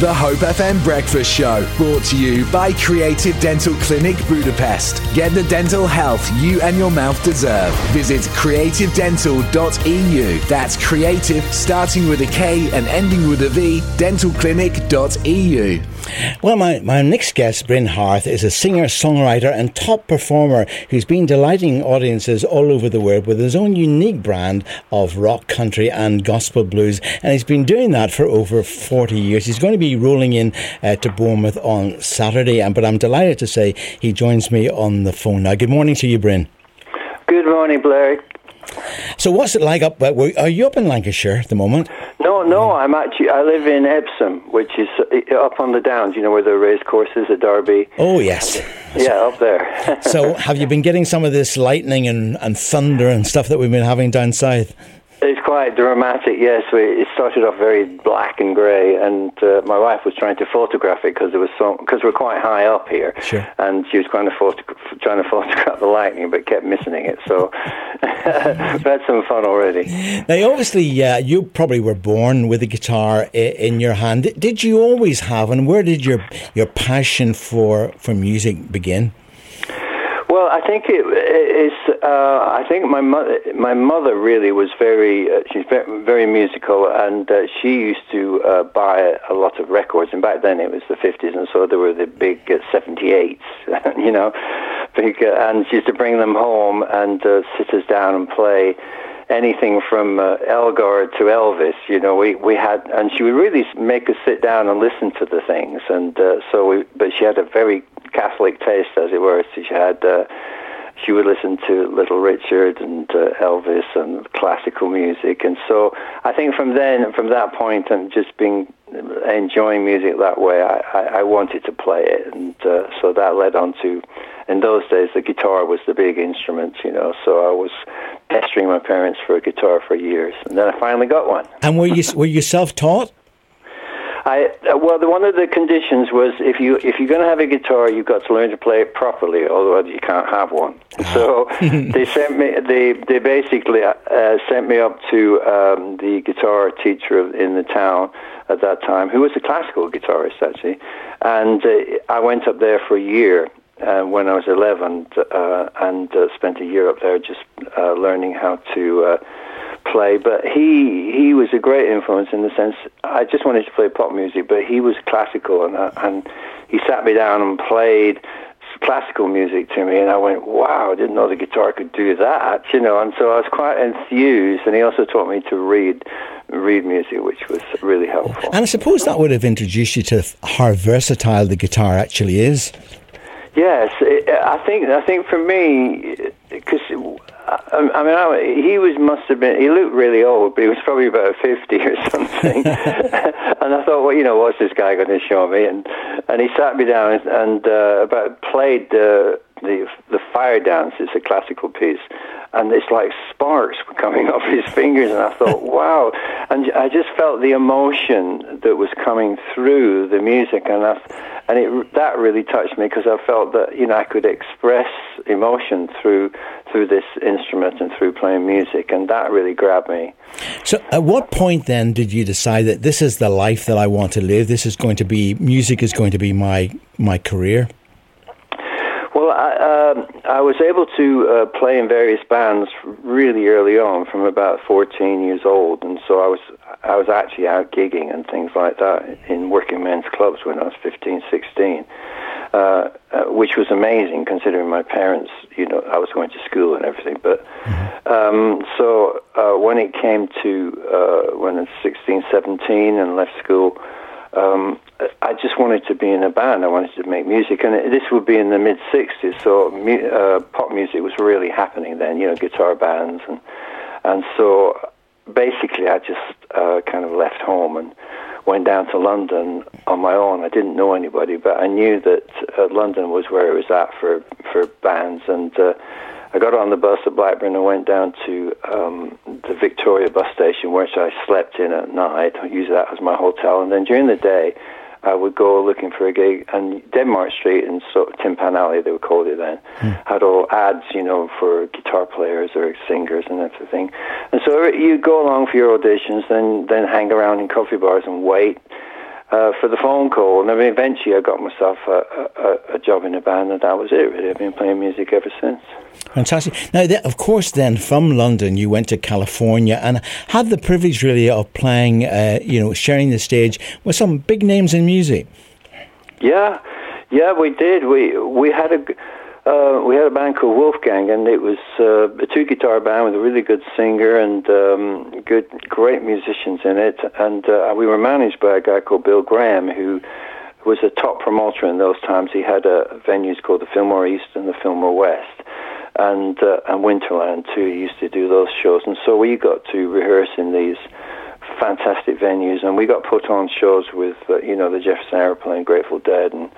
The Hope FM Breakfast Show, brought to you by Kreativ Dental Clinic Budapest. Get the dental health you and your mouth deserve. Visit kreativdental.eu. That's creative, starting with a K and ending with a V, dentalclinic.eu. Well, my, my next guest, Bryn Haworth, is a singer, songwriter, and top performer who's been delighting audiences all over the world with his own unique brand of rock, country, and gospel blues. And he's been doing that for over 40 years. He's going to be rolling in uh, to Bournemouth on Saturday, and but I'm delighted to say he joins me on the phone now. Good morning to you, Bryn. Good morning, Blair. So, what's it like up? Are you up in Lancashire at the moment? No, no. I'm actually. I live in Epsom, which is uh, up on the Downs. You know where the race course is at Derby. Oh yes. Yeah, up there. so, have you been getting some of this lightning and, and thunder and stuff that we've been having down south? It's quite dramatic, yes. We, it started off very black and grey, and uh, my wife was trying to photograph it because there was so because we're quite high up here, sure. and she was trying to, photo- trying to photograph the lightning, but kept missing it. So we've had some fun already. Now, obviously, uh, you probably were born with a guitar in your hand. Did you always have, and where did your your passion for for music begin? I think it is. Uh, I think my mother, my mother really was very. Uh, she's very, very musical, and uh, she used to uh, buy a lot of records. And back then, it was the fifties, and so there were the big uh, seventy eights, you know, big, uh, and she used to bring them home and sit us down and play anything from uh, Elgar to Elvis. You know, we we had, and she would really make us sit down and listen to the things. And uh, so we, but she had a very Catholic taste, as it were. So she had. Uh, she would listen to Little Richard and uh, Elvis and classical music, and so I think from then, from that point, and just being enjoying music that way, I, I, I wanted to play it, and uh, so that led on to in those days the guitar was the big instrument, you know. So I was pestering my parents for a guitar for years, and then I finally got one. And were you were you self taught? I uh, well, the, one of the conditions was if you if you're going to have a guitar, you've got to learn to play it properly, otherwise you can't have one. Ah. So they sent me they they basically uh, sent me up to um, the guitar teacher in the town at that time, who was a classical guitarist actually, and uh, I went up there for a year uh, when I was 11 uh, and uh, spent a year up there just uh, learning how to uh, play. But he he was a great influence in the sense I just wanted to play pop music, but he was classical and uh, and he sat me down and played classical music to me and I went wow I didn't know the guitar could do that you know? And so I was quite enthused and he also taught me to read read music which was really helpful. And I suppose that would have introduced you to how versatile the guitar actually is Yes, I think I think for me, because I, mean, I, he was must have been. He looked really old, but he was probably about fifty or something. and I thought, well, you know, what's this guy going to show me? And and he sat me down and uh, about played uh, the the fire dance. It's a classical piece, and it's like sparks were coming off his fingers, and I thought, wow! And I just felt the emotion that was coming through the music, and I, and it that really touched me because I felt that you know I could express emotion through through this instrument and through playing music, and that really grabbed me. So, at what point then did you decide that this is the life that I want to live? This is going to be music is going to be my my career. Well, I, I was able to uh, play in various bands really early on, from about 14 years old, and so I was I was actually out gigging and things like that in working men's clubs when I was 15, 16, uh, uh, which was amazing considering my parents, you know, I was going to school and everything. But mm-hmm. um, so uh, when it came to uh, when I was 16, 17 and left school um, I just wanted to be in a band. I wanted to make music, and this would be in the mid '60s. So uh, pop music was really happening then. You know, guitar bands, and and so basically, I just uh, kind of left home and went down to London on my own. I didn't know anybody, but I knew that uh, London was where it was at for for bands, and uh, I got on the bus at Blackburn and went down to um, the Victoria bus station, which I slept in at night. I used that as my hotel, and then during the day, I would go looking for a gig. And Denmark Street and so Tin Pan Alley, they would call it then, mm. had all ads, you know, for guitar players or singers and that sort of thing. And so you go along for your auditions, then then hang around in coffee bars and wait uh, for the phone call. And then eventually I got myself a, a, a, job in a band, and that was it, really. I've been playing music ever since. Fantastic. Now, of course, then from London, you went to California and had the privilege, really, of playing, uh, you know, sharing the stage with some big names in music. Yeah, yeah, we did. We we had a uh, we had a band called Wolfgang, and it was uh, a two guitar band with a really good singer and um, good, great musicians in it. And uh, we were managed by a guy called Bill Graham, who was a top promoter in those times. He had uh, venues called the Fillmore East and the Fillmore West, and uh, and Winterland too. He used to do those shows, and so we got to rehearse in these fantastic venues, and we got put on shows with you know the Jefferson Airplane, Grateful Dead, and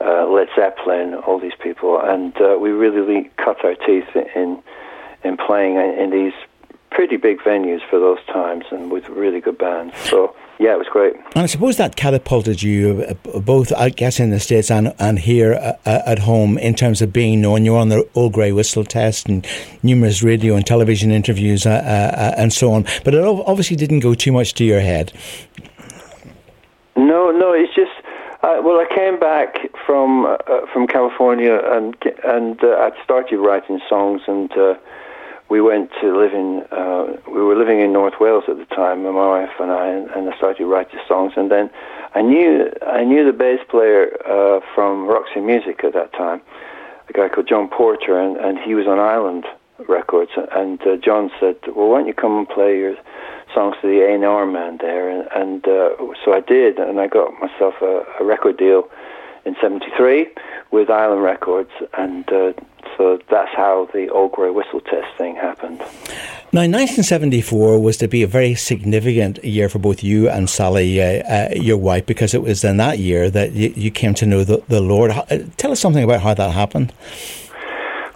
uh, Led Zeppelin, all these people, and uh, we really cut our teeth in in playing in these pretty big venues for those times, and with really good bands. So. Yeah, it was great. And I suppose that catapulted you uh, both, I guess, in the States and, and here uh, uh, at home in terms of being known. You were on the Old Grey Whistle test and numerous radio and television interviews uh, uh, and so on. But it obviously didn't go too much to your head. No, no, it's just uh, well, I came back from uh, from California and and uh, I'd started writing songs, and uh, we went to live in. Uh, we were living in North Wales at the time, my wife and I, and, I started writing songs. And then I knew I knew the bass player uh, from Roxy Music at that time, a guy called John Porter, and, and he was on Island Records. And John said, "Well, why don't you come and play your songs to the A&R man there, and, and uh, so I did, and I got myself a, deal in '73 with Island Records, and uh, so that's how the Old Grey Whistle Test thing happened. Now, 1974 was to be a very significant year for both you and Sally, uh, uh, your wife, because it was in that year that you, you came to know the, the Lord. Uh, tell us something about how that happened.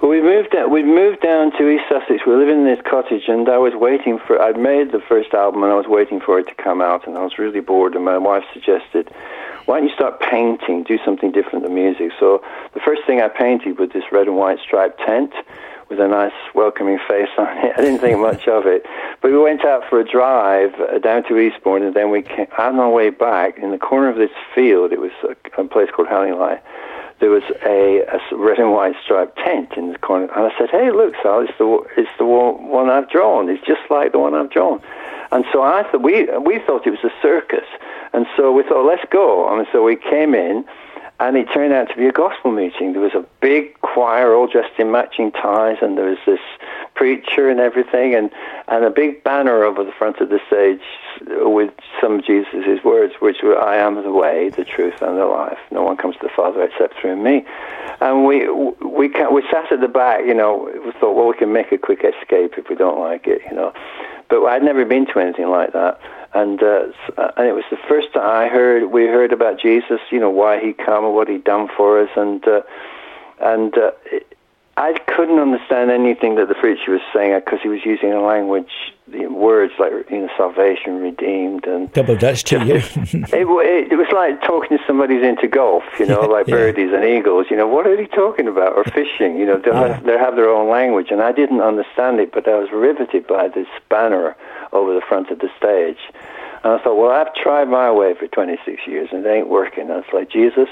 Well, we moved down, we moved down to East Sussex. We were living in this cottage, and I was waiting for. I'd made the first album, and I was waiting for it to come out, and I was really bored. And my wife suggested, "Why don't you start painting? Do something different than music." So the first thing I painted was this red and white striped tent with a nice welcoming face on it. I didn't think much of it, but we went out for a drive uh, down to Eastbourne, and then we came on our way back in the corner of this field. It was a, a place called Hellingly there was a, a, red and white striped tent in the corner, and I said, "Hey, look, Sal, it's the it's the one I've drawn. It's just like the one I've drawn." And so I thought we we thought it was a circus, and so we thought, "Let's go." And so we came in, and it turned out to be a gospel meeting. There was a big choir all dressed in matching ties, and there was this preacher and everything, and, and a big banner over the front of the stage with some of Jesus' words, which were, I am the way, the truth, and the life. No one comes to the Father except through me. And we, we, we sat at the back, you know, we thought, well, we can make a quick escape if we don't like it, you know. But I'd never been to anything like that. And, uh, and it was the first time I heard, we heard about Jesus, you know, why he come and what he'd done for us. And, uh, and uh, I couldn't understand anything that the preacher was saying because he was using a language, the words like you know, salvation, redeemed, and double dutch to you. it, it, it, was like talking to somebody who's into golf, you know, like yeah. birdies and eagles. You know, what are they talking about? Or fishing? You know, they, yeah. have, they have their own language, and I didn't understand it, but I was riveted by this banner over the front of the stage. And I thought, well, I've tried my way for 26 years and it ain't working. And it's like, Jesus,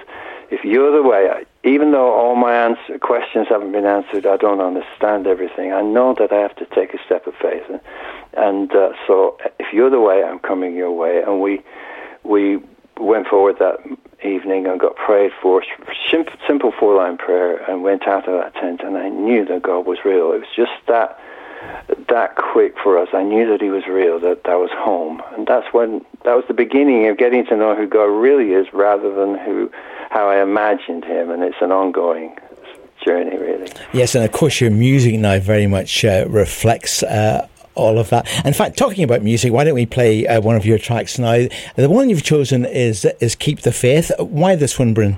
if you're the way, even though all my answer, questions haven't been answered, I don't understand everything. I know that I have to take a step of faith, and, and uh, so if you're the way, I'm coming your way. And we we went forward that evening and got prayed for, simple four line prayer, and went out of that tent. And I knew that God was real. It was just that that quick for us. I knew that He was real. That that was home, and that's when that was the beginning of getting to know who God really is, rather than who how I imagined him, and it's an ongoing journey, really. Yes, and of course, your music now very much uh, reflects. Uh, all of that. In fact, talking about music, why don't we play uh, one of your tracks now? The one you've chosen is is "Keep the Faith." Why this one, Bryn?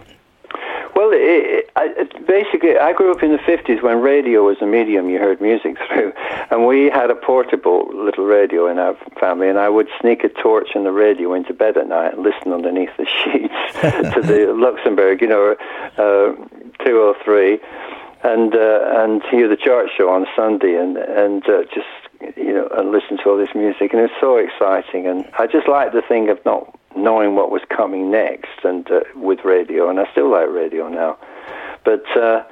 Well, it, it, basically, I grew up in the 50s when radio was a medium you heard music through. And we had a portable little radio in our family, and I would sneak a torch and the radio into bed at night and listen underneath the sheets to the Luxembourg, you know, uh, 203, and, uh, and hear the chart show on Sunday and, and uh, just you know, and listen to all this music, and it was so exciting. And I just like the thing of not knowing what was coming next, and uh, with radio, and I still like radio now. But uh,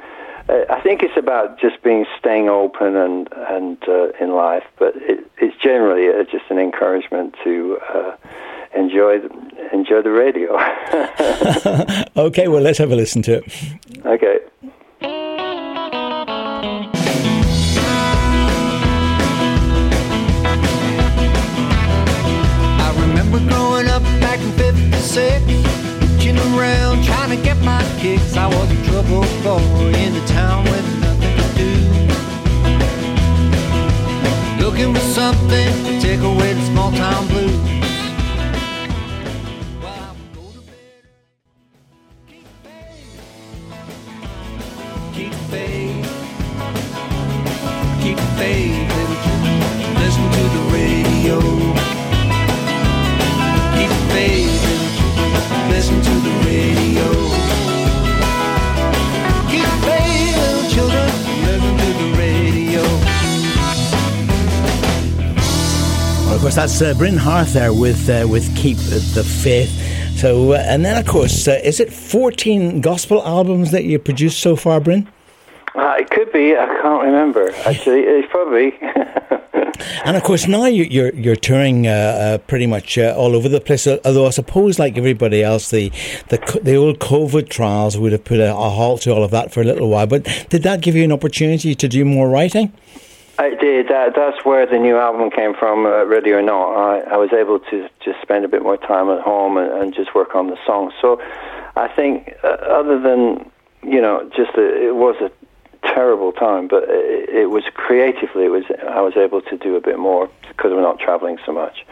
I think it's about just being staying open and and uh, in life. But it, it's generally uh, just an encouragement to uh, enjoy the, enjoy the radio. okay, well let's have a listen to it. Okay. A trouble boy in the town with nothing to do. Looking for something to take away the small town blues. Keep faith Keep faith, keep faith, listen to the radio. That's uh, Bryn Haworth there with uh, with Keep the Faith. So, uh, and then of course, uh, is it 14 gospel albums that you produced so far, Bryn? Uh, it could be. I can't remember. Actually, it's probably. and of course, now you're you're touring uh, uh, pretty much uh, all over the place. Although I suppose, like everybody else, the the the old COVID trials would have put a, a halt to all of that for a little while. But did that give you an opportunity to do more writing? I did. That, that's where the new album came from, uh, Ready or Not. I, I was able to just spend a bit more time at home and, and just work on the songs. So I think, uh, other than, you know, just a, it was a terrible time, but it, it, was creatively. It was I was able to do a bit more because we're not traveling so much.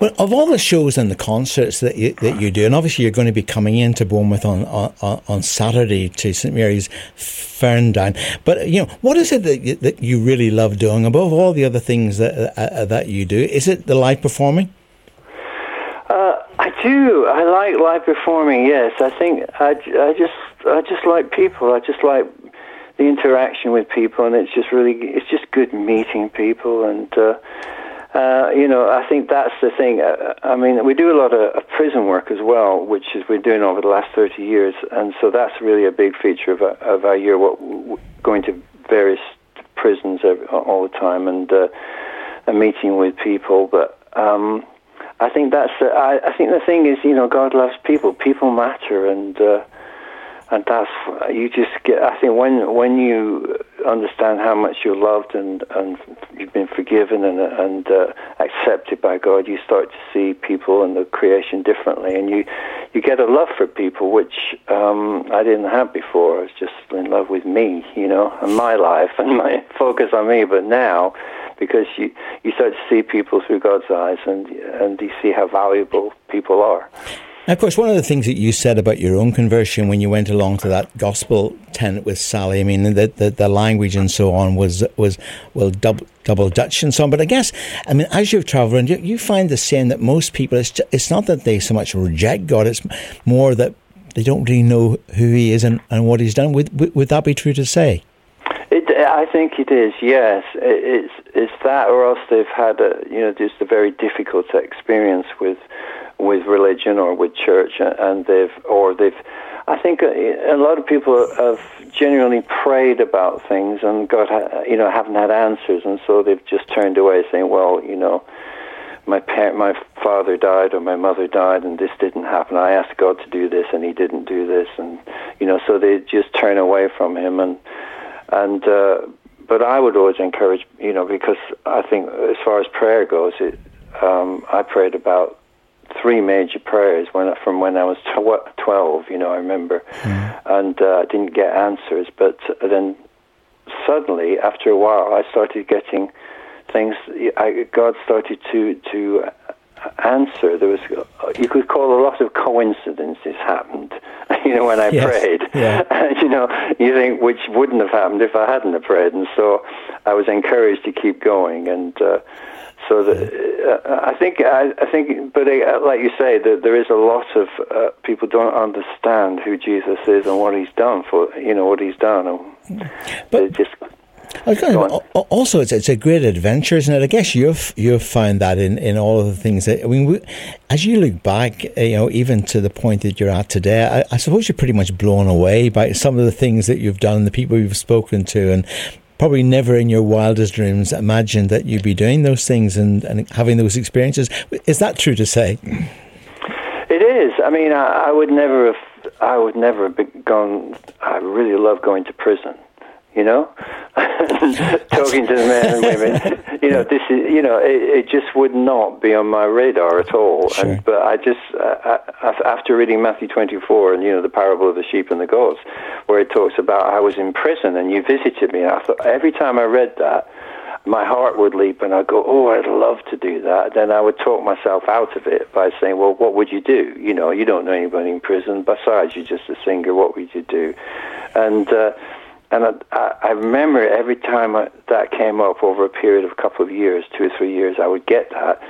Well, of all the shows and the concerts that you, that you do, and obviously you're going to be coming into Bournemouth on on, on Saturday to St Mary's Ferndown. But you know, what is it that you, that you really love doing above all the other things that uh, that you do? Is it the live performing? Uh, I do. I like live performing. Yes, I think I, I just I just like people. I just like the interaction with people, and it's just really it's just good meeting people, and uh, uh, you know I think that's the thing. Uh, I mean, we do a lot of, of, prison work as well, which is we're doing over the last thirty years, and so that's really a big feature of, of our year. What going to various prisons every, all the time and uh, and meeting with people, but. Um, I think that's. I, I think the thing is, you know, God loves people. People matter, and uh, and that's you just get. I think when when you understand how much you're loved and and you've been forgiven and and uh, accepted by God, you start to see people and the creation differently, and you you get a love for people which um, I didn't have before. I was just in love with me, you know, and my life and my focus on me. But now, because you you start to see people through God's eyes, and and you see how valuable people are. Now, of course, one of the things that you said about your own conversion when you went along to that gospel tent with Sally, I mean, the, the, the language and so on was, was well, double, double Dutch and so on. But I guess, I mean, as you've travelled around, you, you find the same that most people, it's, just, it's not that they so much reject God, it's more that they don't really know who He is and, and what He's done. Would, would, that be true to say? It, I think it is. Yes, it's it's that, or else they've had a you know just a very difficult experience with with religion or with church, and they've or they've. I think a, lot of people have genuinely prayed about things and got you know, haven't had answers, and so they've just turned away, saying, "Well, you know, my parent, my father died or my mother died, and this didn't happen. I asked God to do this, and He didn't do this, and you know, so they just turn away from Him, and and." Uh, but I would always encourage, you know, because I think as far as prayer goes, it, um, I prayed about three major prayers when from when I was tw- twelve. You know, I remember, mm. and uh, I didn't get answers. But then suddenly, after a while, I started getting things. I, God started to to answer. There was you could call a lot of coincidences happened. You know, when I yes. prayed, yeah. and you know, you think which wouldn't have happened if I hadn't have prayed, and so I was encouraged to keep going and. Uh, so the, uh, I think I, I think, but uh, like you say, that there is a lot of uh, people don't understand who Jesus is and what He's done for you know what He's done. But just also, it's, it's a great adventure, isn't it? I guess you've you've found that in, in all of the things that I mean, we, as you look back, you know, even to the point that you're at today, I, I suppose you're pretty much blown away by some of the things that you've done, the people you've spoken to, and probably never in your wildest dreams imagined that you'd be doing those things and, and having those experiences. Is that true to say? It is. I mean, I, I would never have. I would never have gone. I really love going to prison you know, talking to the men and women. You know, this is, you know, it, it just would not be on my radar at all. Sure. And, but I just, uh, after reading Matthew 24 and, you know, the parable of the sheep and the goats, where it talks about I was in prison and you visited me, and I thought every time I read that, my heart would leap and I'd go, oh, I'd love to do that. Then I would talk myself out of it by saying, well, what would you do? You know, you don't know anybody in prison. Besides, you're just a singer. What would you do? And, uh, and I, I remember every time I, that came up over a period of a couple of years, two or three years, I would get that.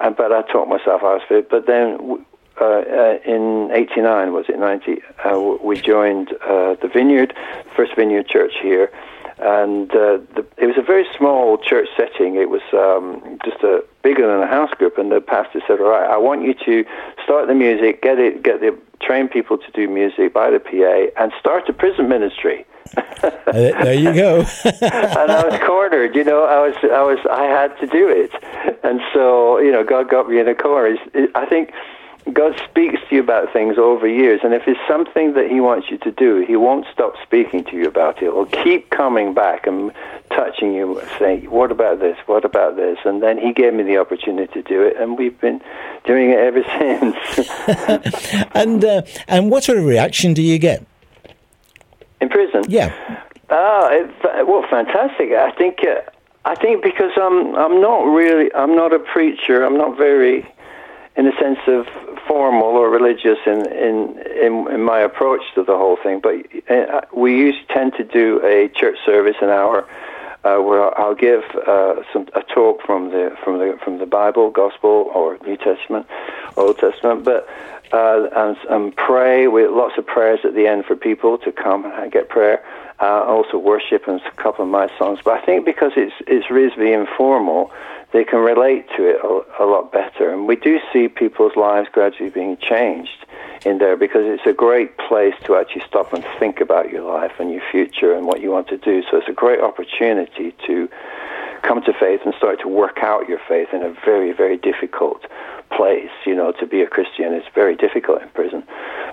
And, but I taught myself out of it. But then uh, uh, in 89, was it 90, uh, we joined uh, the Vineyard, First Vineyard Church here. And uh, the, it was a very small church setting. It was um, just a bigger than a house group. And the pastor said, "All right, I want you to start the music, get it, get the train people to do music, buy the PA, and start a prison ministry." There you go. and I was cornered. You know, I was, I was, I had to do it, and so you know, God got me in a corner. I think God speaks to you about things over years, and if it's something that He wants you to do, He won't stop speaking to you about it. He'll keep coming back and touching you, saying, "What about this? What about this?" And then He gave me the opportunity to do it, and we've been doing it ever since. and uh, and what sort of reaction do you get? In prison? Yeah. Ah, it, well, fantastic. I think uh, I think because I'm I'm not really I'm not a preacher. I'm not very, in a sense of formal or religious in in in, in my approach to the whole thing. But uh, we used tend to do a church service an hour. Uh, where I'll give uh, some a talk from the from the from the Bible, Gospel, or New Testament, Old Testament, but uh, and, and, pray with lots of prayers at the end for people to come and get prayer. Uh, also worship and a couple of my songs. But I think because it's it's reasonably informal, they can relate to it a, a lot better. And we do see people's lives gradually being changed in there because it's a great place to actually stop and think about your life and your future and what you want to do. So it's a great opportunity to come to faith and start to work out your faith in a very, very difficult place. You know, to be a Christian is very difficult in prison,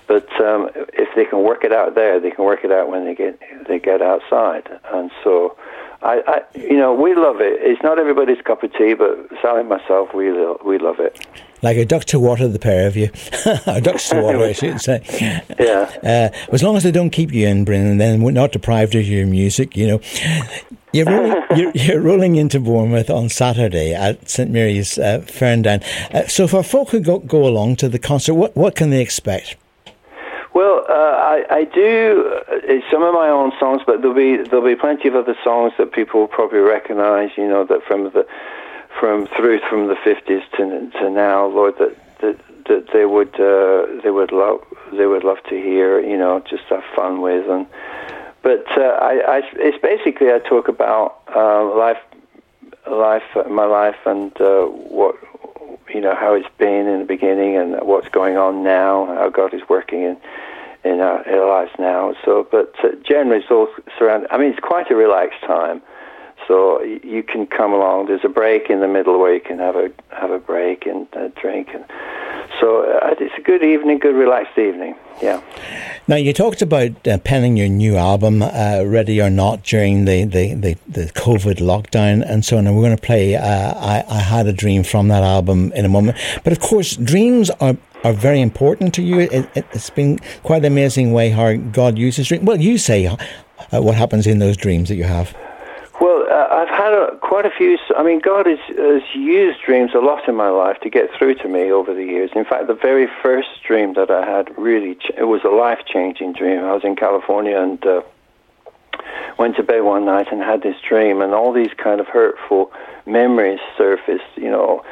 but um, if they can work it out there, they can work it out when they get they get outside. And so, I, I you know, we love it. It's not everybody's cup of tea, but Sally and myself, we we love it. Like a duck to water, the pair of you, a ducks to water, I should say. Yeah. Uh, as long as they don't keep you in, Brennan, then we're not deprived of your music. You know, you're rolling, you're, you're, rolling into Bournemouth on Saturday at St Mary's uh, Ferndown. Uh, so, for folk who go, go along to the concert, what, what can they expect? Well, uh, I, I, do uh, some of my own songs, but there'll be there'll be plenty of other songs that people will probably recognise. You know, that from the from through from the fifties to to now, Lord, that that, that they would uh, they would love they would love to hear. You know, just have fun with and but uh, I, I, it's basically I talk about uh, life, life, my life, and uh, what you know how it's been in the beginning, and what's going on now, how God is working in in our, in our lives now. So, but uh, generally, it's all surrounded. I mean, it's quite a relaxed time. So you can come along. There's a break in the middle where you can have a have a break and a drink, and so uh, it's a good evening, good relaxed evening. Yeah. Now you talked about uh, penning your new album, uh, "Ready or Not," during the, the, the, the, COVID lockdown and so on. And we're going to play uh, I, "I Had a Dream" from that album in a moment. But of course, dreams are are very important to you. It, has it, been quite an amazing way how God uses dreams. Well, you say uh, what happens in those dreams that you have. Well, uh, I've had a, quite a few. I mean, God has, has used dreams a lot in my life to get through to me over the years. In fact, the very first dream that I had really ch- it was a life changing dream. I was in California and uh, went to bed one night and had this dream, and all these kind of hurtful memories surfaced. You know,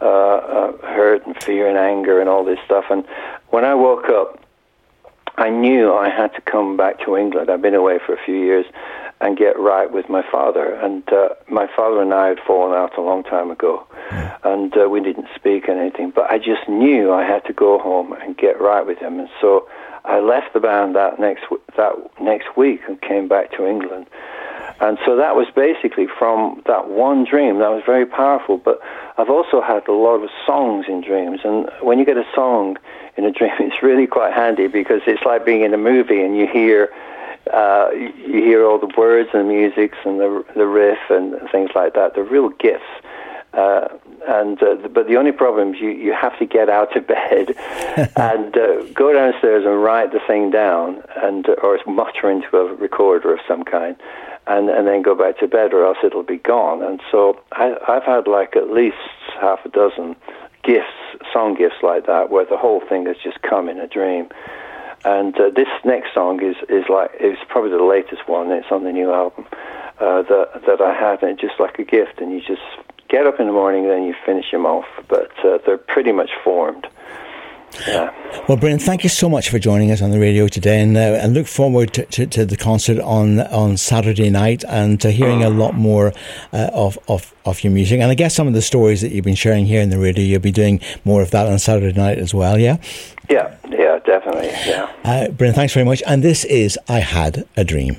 uh, uh, hurt and fear and anger and all this stuff. And when I woke up, I knew I had to come back to England. I'd been away for a few years, and get right with my father. And uh, my father and I had fallen out a long time ago, and uh, we didn't speak or anything. But I just knew I had to go home and get right with him, and so I left the band that next that next week and came back to England. And so that was basically from that one dream. That was very powerful. But I've also had a lot of songs in dreams. And when you get a song in a dream, it's really quite handy because it's like being in a movie and you hear uh, you hear all the words and the music and the the riff and things like that. They're real gifts. Uh, and uh, but the only problem is you, you have to get out of bed and uh, go downstairs and write the thing down and or mutter into a recorder of some kind and and then go back to bed or else it'll be gone and so I, I've had like at least half a dozen gifts song gifts like that where the whole thing has just come in a dream and uh, this next song is is like it's probably the latest one it's on the new album uh, that that I have and it's just like a gift and you just get up in the morning, then you finish them off. But uh, they're pretty much formed. Yeah. Well, Brian, thank you so much for joining us on the radio today, and, uh, and look forward to, to, to, the concert on on Saturday night and to hearing a lot more uh, of, of of your music. And I guess some of the stories that you've been sharing here in the radio, you'll be doing more of that on Saturday night as well. Yeah. Yeah. Definitely. Yeah. Uh, Brian, thanks very much. And this is I had a dream.